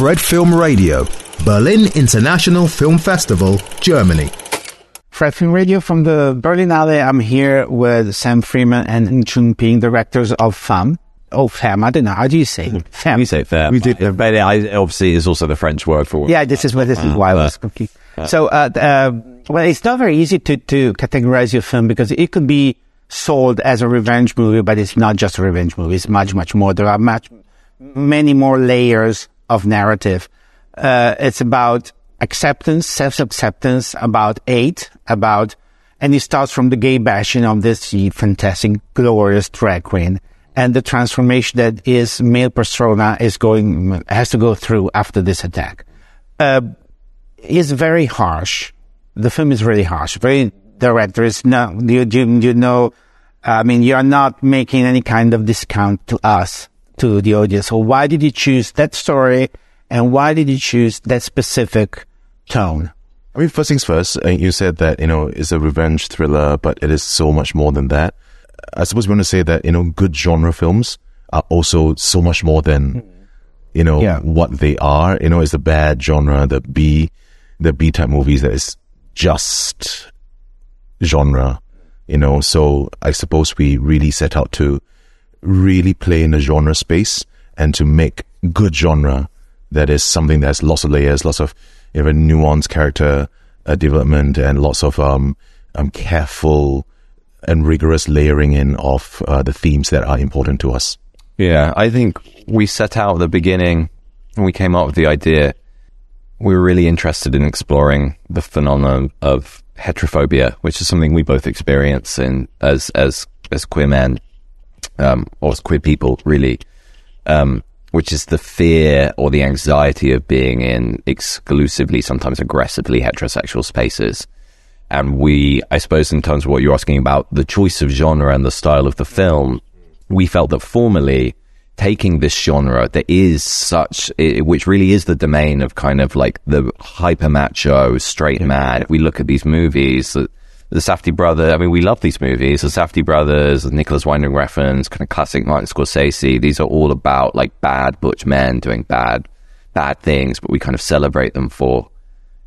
Fred Film Radio, Berlin International Film Festival, Germany. Fred Film Radio from the Berlinale. I'm here with Sam Freeman and Choon Ping, directors of FAM. Oh, FAM. I don't know. How do you say it? FAM. We say fair. We did. But I, obviously, is also the French word for it. Yeah, this is what this is why I was confused. So, uh, uh, well, it's not very easy to, to categorize your film because it could be sold as a revenge movie, but it's not just a revenge movie. It's much, much more. There are much, many more layers of narrative. Uh, it's about acceptance, self-acceptance, about hate, about, and it starts from the gay bashing of this fantastic, glorious drag queen and the transformation that his male persona is going, has to go through after this attack. Uh, is very harsh. The film is really harsh, very direct. There is no, you, you, you know, I mean, you're not making any kind of discount to us, to the audience. So why did you choose that story? And why did you choose that specific tone? I mean, first things first, uh, you said that, you know, it's a revenge thriller, but it is so much more than that. I suppose we want to say that, you know, good genre films are also so much more than, you know, Yeah. what they are. You know, it's the bad genre, the B, the B type movies that is just genre, you know. So I suppose we really set out to really play in the genre space and to make good genre that is something that has lots of layers, lots of you know, nuanced character uh, development, and lots of um, um careful and rigorous layering in of uh, the themes that are important to us. Yeah, I think we set out at the beginning when we came up with the idea. We were really interested in exploring the phenomenon of heterophobia, which is something we both experience in as as as queer men um, or queer people, really. Um, which is the fear or the anxiety of being in exclusively, sometimes aggressively heterosexual spaces. And we, I suppose, in terms of what you're asking about the choice of genre and the style of the film, we felt that formally taking this genre that is such, which really is the domain of kind of like the hyper macho, straight man. If we look at these movies, the, the Safdie brother, I mean, we love these movies. The Safdie brothers, the Nicolas Winding Refns, kind of classic Martin Scorsese. These are all about like bad butch men doing bad, bad things, but we kind of celebrate them for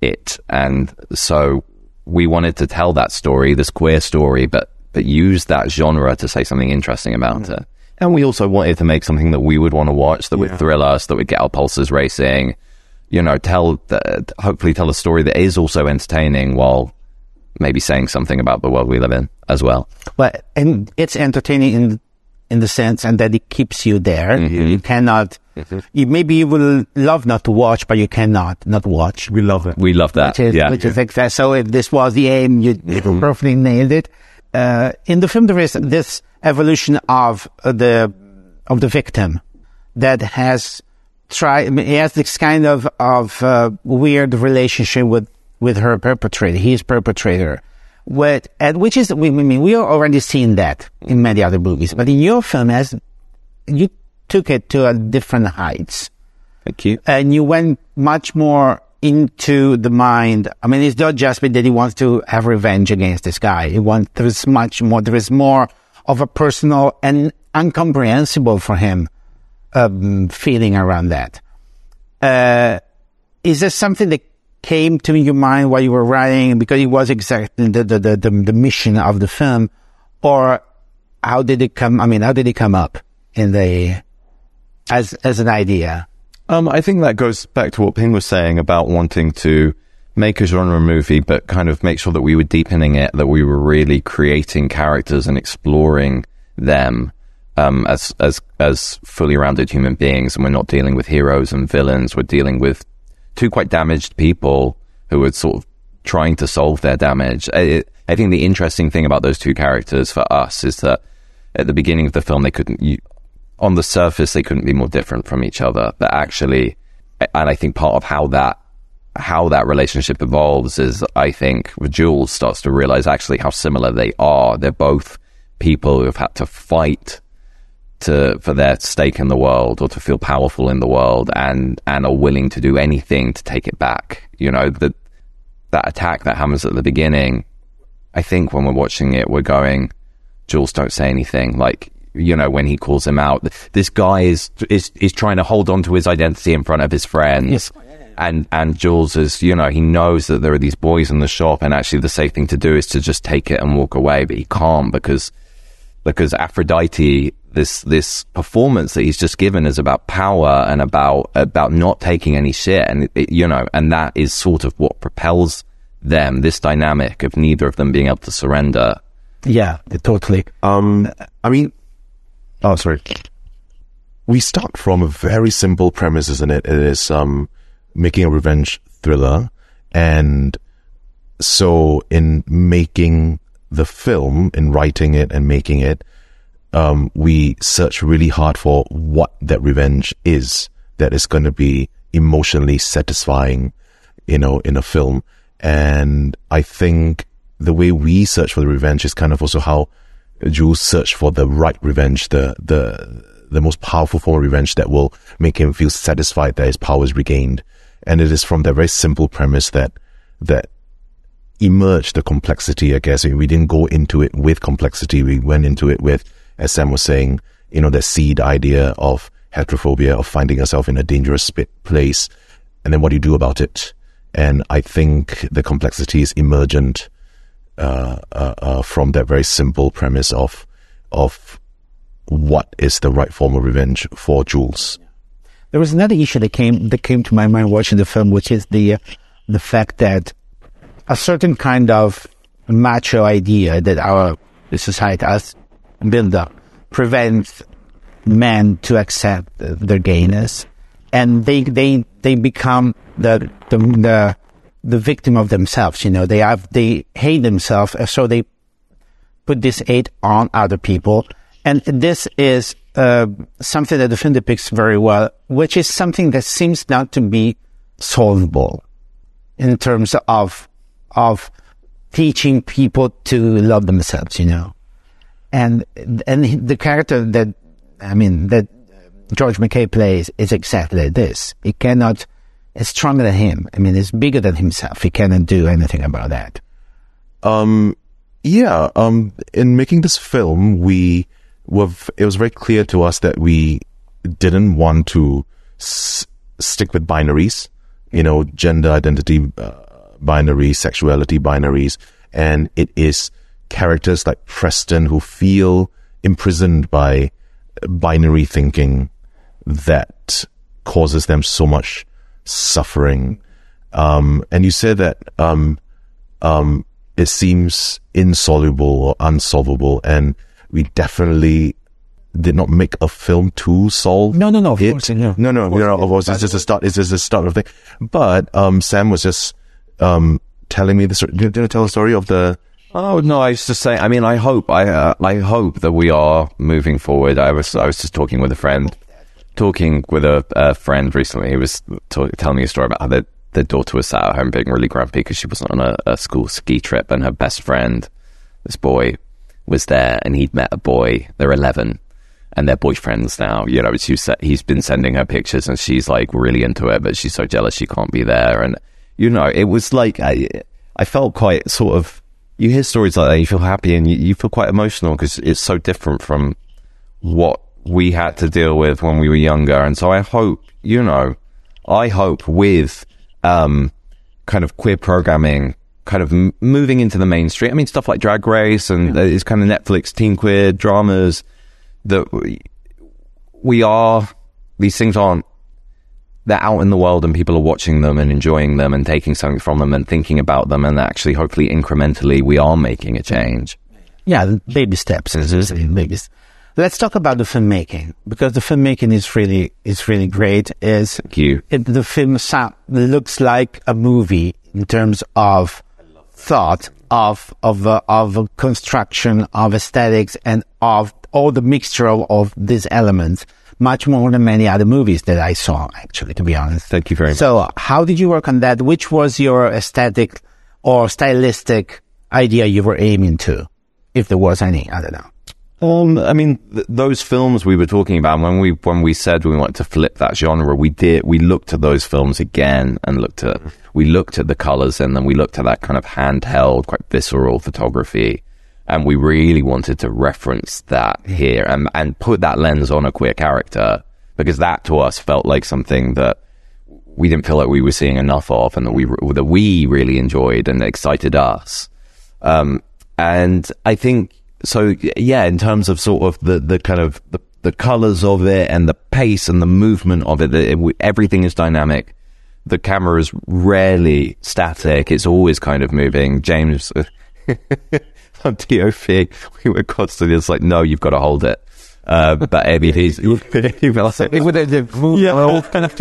it. And so we wanted to tell that story, this queer story, but but use that genre to say something interesting about it. And we also wanted to make something that we would want to watch, that would thrill us, that would get our pulses racing. You know, tell the, hopefully tell a story that is also entertaining while maybe saying something about the world we live in as well. But and it's entertaining in in the sense and that it keeps you there. You cannot. You maybe you will love not to watch, but you cannot not watch. We love it. We love that. Which is, yeah. which is exact. So if this was the aim, you perfectly nailed it. Uh, in the film, there is this evolution of uh, the of the victim that has tried. I mean, he has this kind of of uh, weird relationship with with her perpetrator, his perpetrator. With, and which is, we, we mean, we are already seeing that in many other movies, but in your film, as you took it to a different heights Thank you. and you went much more into the mind. I mean, it's not just that he wants to have revenge against this guy. He wants, there is much more, there is more of a personal and incomprehensible for him, um, feeling around that. Uh, is there something that came to your mind while you were writing because it was exactly the, the, the, the, mission of the film or how did it come? I mean, how did it come up in the, as, as an idea? Um, I think that goes back to what Ping was saying about wanting to make a genre movie, but kind of make sure that we were deepening it, that we were really creating characters and exploring them um, as as as fully rounded human beings, and we're not dealing with heroes and villains. We're dealing with two quite damaged people who are sort of trying to solve their damage. I, I think the interesting thing about those two characters for us is that at the beginning of the film, they couldn't. You, on the surface, they couldn't be more different from each other. But actually, and I think part of how that how that relationship evolves is, I think, Jules starts to realize actually how similar they are. They're both people who have had to fight to for their stake in the world or to feel powerful in the world, and and are willing to do anything to take it back. You know that that attack that happens at the beginning. I think when we're watching it, we're going, Jules, don't say anything. Like you know, when he calls him out, this guy is is is trying to hold on to his identity in front of his friends. Yes. And and Jules is, you know, he knows that there are these boys in the shop, and actually the safe thing to do is to just take it and walk away, but he can't because because Aphrodite, this this performance that he's just given is about power and about about not taking any shit, and it, you know, and that is sort of what propels them. This dynamic of neither of them being able to surrender. Yeah, totally. Um, I mean, oh, sorry. We start from a very simple premise, isn't it? It is um, making a revenge thriller, and so in making the film, in writing it and making it, um, we search really hard for what that revenge is that is going to be emotionally satisfying, you know, in a film. And I think the way we search for the revenge is kind of also how Jules search for the right revenge, the, the, the most powerful form of revenge that will make him feel satisfied that his power is regained. And it is from that very simple premise that, that emerged the complexity, I guess. We didn't go into it with complexity. We went into it with, as Sam was saying, you know, the seed idea of heterophobia, of finding yourself in a dangerous place. And then what do you do about it? And I think the complexity is emergent uh, uh, uh, from that very simple premise of of what is the right form of revenge for Jules. There was another issue that came that came to my mind watching the film, which is the the fact that a certain kind of macho idea that our society has built up prevents men to accept their gayness, and they they they become the the the, the victim of themselves. You know, they have they hate themselves, so they put this hate on other people, and this is uh, something that the film depicts very well, which is something that seems not to be solvable in terms of of teaching people to love themselves. You know, and and the character that I mean that George MacKay plays is exactly this. He cannot is stronger than him. I mean, it's bigger than himself. He cannot do anything about that. Um, yeah. Um, in making this film, we were. It was very clear to us that we didn't want to s- stick with binaries. You know, gender identity uh, sexuality binaries, and it is characters like Preston who feel imprisoned by binary thinking that causes them so much suffering. Um, and you said that, um, um, it seems insoluble or unsolvable. And we definitely did not make a film to solve. No, no, no. Of it. course, no. no, no, no, Of course, it's just a start. It's just a start of thing. But, um, Sam was just, um, telling me the story. Did you tell the story of the, Oh no! I was just saying. I mean, I hope. I uh, I hope that we are moving forward. I was I was just talking with a friend, talking with a, a friend recently. He was t- telling me a story about how their daughter was sat at home being really grumpy because she wasn't on a, a school ski trip, and her best friend, this boy, was there, and he'd met a boy. They're eleven, and they're boyfriends now. You know, he's been sending her pictures, and she's like really into it, but she's so jealous she can't be there. And you know, it was like I I felt quite sort of you hear stories like that, you feel happy and you, you feel quite emotional because it's so different from what we had to deal with when we were younger. And so I hope, you know, I hope with, um, kind of queer programming kind of m- moving into the mainstream. I mean, stuff like Drag Race and yeah. kind of Netflix teen queer dramas that we, we are, these things aren't they're out in the world and people are watching them and enjoying them and taking something from them and thinking about them and actually hopefully incrementally we are making a change. Yeah, baby steps. Babies. Let's talk about the filmmaking because the filmmaking is really is really great. Is It, the film sound, looks like a movie in terms of thought of of uh, of construction of aesthetics and of all the mixture of, of these elements much more than many other movies that I saw, actually, to be honest. Thank you very much. So, how did you work on that? Which was your aesthetic or stylistic idea you were aiming to, if there was any? I don't know. Um, I mean, th- those films we were talking about when we when we said we wanted to flip that genre, we did. We looked at those films again and looked at we looked at the colors and then we looked at that kind of handheld, quite visceral photography, And we really wanted to reference that here and, and put that lens on a queer character because that to us felt like something that we didn't feel like we were seeing enough of and that we, that we really enjoyed and excited us. Um, and I think, so yeah, in terms of sort of the, the kind of the, the colors of it and the pace and the movement of it, it, everything is dynamic. The camera is rarely static. It's always kind of moving. James, on DOP, we were constantly just like, no, you've got to hold it. Uh, but I mean, he's, he with the move, yeah, all kind of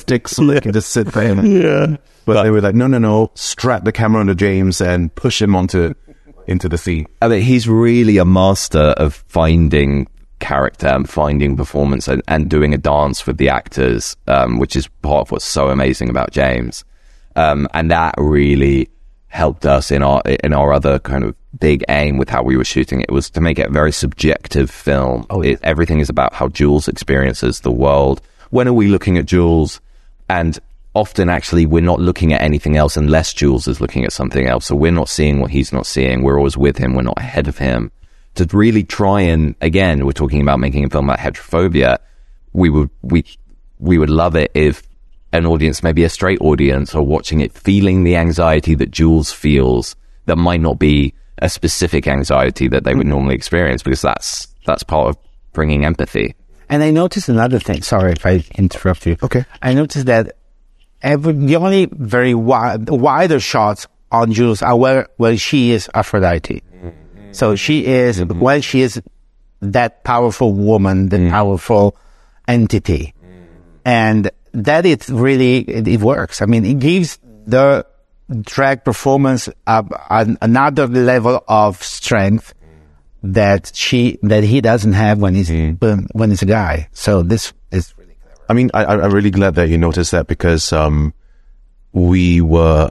sticks, can just sit there. Yeah. But, but, they were like, no, no, no, strap the camera onto James and push him onto into the sea. I mean, he's really a master of finding character and finding performance and, and doing a dance with the actors, um, which is part of what's so amazing about James. Um, and that really helped us in our in our other kind of big aim with how we were shooting it was to make it a very subjective film. Oh, it, everything is about how Jules experiences the world. When are we looking at Jules? And often actually we're not looking at anything else unless Jules is looking at something else. So we're not seeing what he's not seeing. We're always with him. We're not ahead of him. To really try and again, we're talking about making a film about heterophobia. We would we we would love it if an audience, maybe a straight audience, or watching it feeling the anxiety that Jules feels that might not be a specific anxiety that they would normally experience because that's that's part of bringing empathy. And I noticed another thing. Sorry if I interrupt you. Okay. I noticed that every, the only very wide, wider shots on Jules are where, where she is Aphrodite. Mm-hmm. So she is, mm-hmm. when she is that powerful woman, the mm. powerful entity. Mm. And that it really, it, it, works. I mean, it gives the drag performance an, another level of strength that she, that he doesn't have when he's, mm. when he's a guy. So this is really, I mean, I, I'm really glad that you noticed that because um, we were,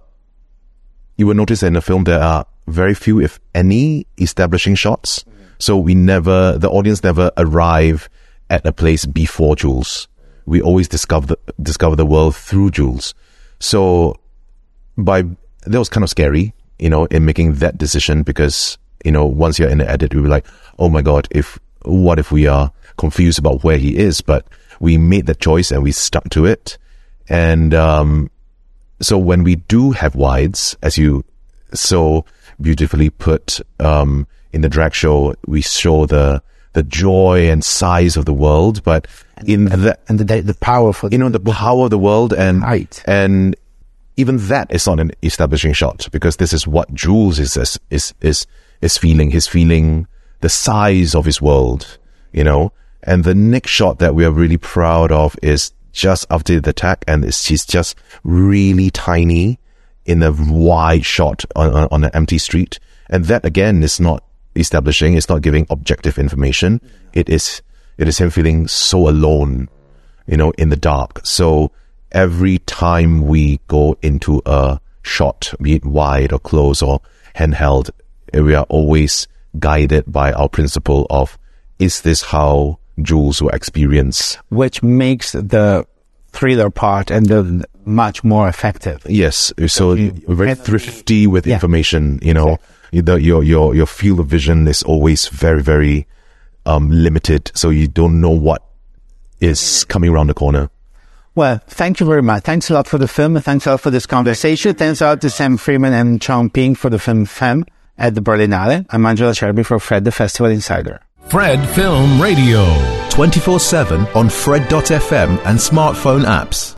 you will notice in the film there are very few, if any, establishing shots. So we never, the audience never arrive at a place before Jules. We always discover the, discover the world through Jules. So by, that was kind of scary, you know, in making that decision because, you know, once you're in the edit, we were like, oh my God, if, what if we are confused about where he is? But we made that choice and we stuck to it. And um, so when we do have wides, as you so beautifully put um, in the drag show, we show the the joy and size of the world, but in and, the and the the power for you know the power of the world and height and even that is not an establishing shot because this is what Jules is is is is feeling. He's feeling the size of his world, you know, and the next shot that we are really proud of is just after the attack, and she's just really tiny in a wide shot on, on, on, an empty street. And that again is not establishing, it's not giving objective information. It is, it is him feeling so alone, you know, in the dark. So every time we go into a shot, be it wide or close or handheld, we are always guided by our principle of, is this how Jules will experience. Which makes the thriller part and the much more effective. Yes. So you, very thrifty with yeah. information, you know, the, your, your, your field of vision is always very, very, um, limited. So you don't know what is coming around the corner. Well, thank you very much. Thanks a lot for the film. Thanks a lot for this conversation. Thanks a lot to Sam Freeman and Choon Ping for the film Femme at the Berlinale. I'm Angela Sherby for Fred, the Festival Insider. Fred Film Radio. 24 7 on Fred.fm and smartphone apps.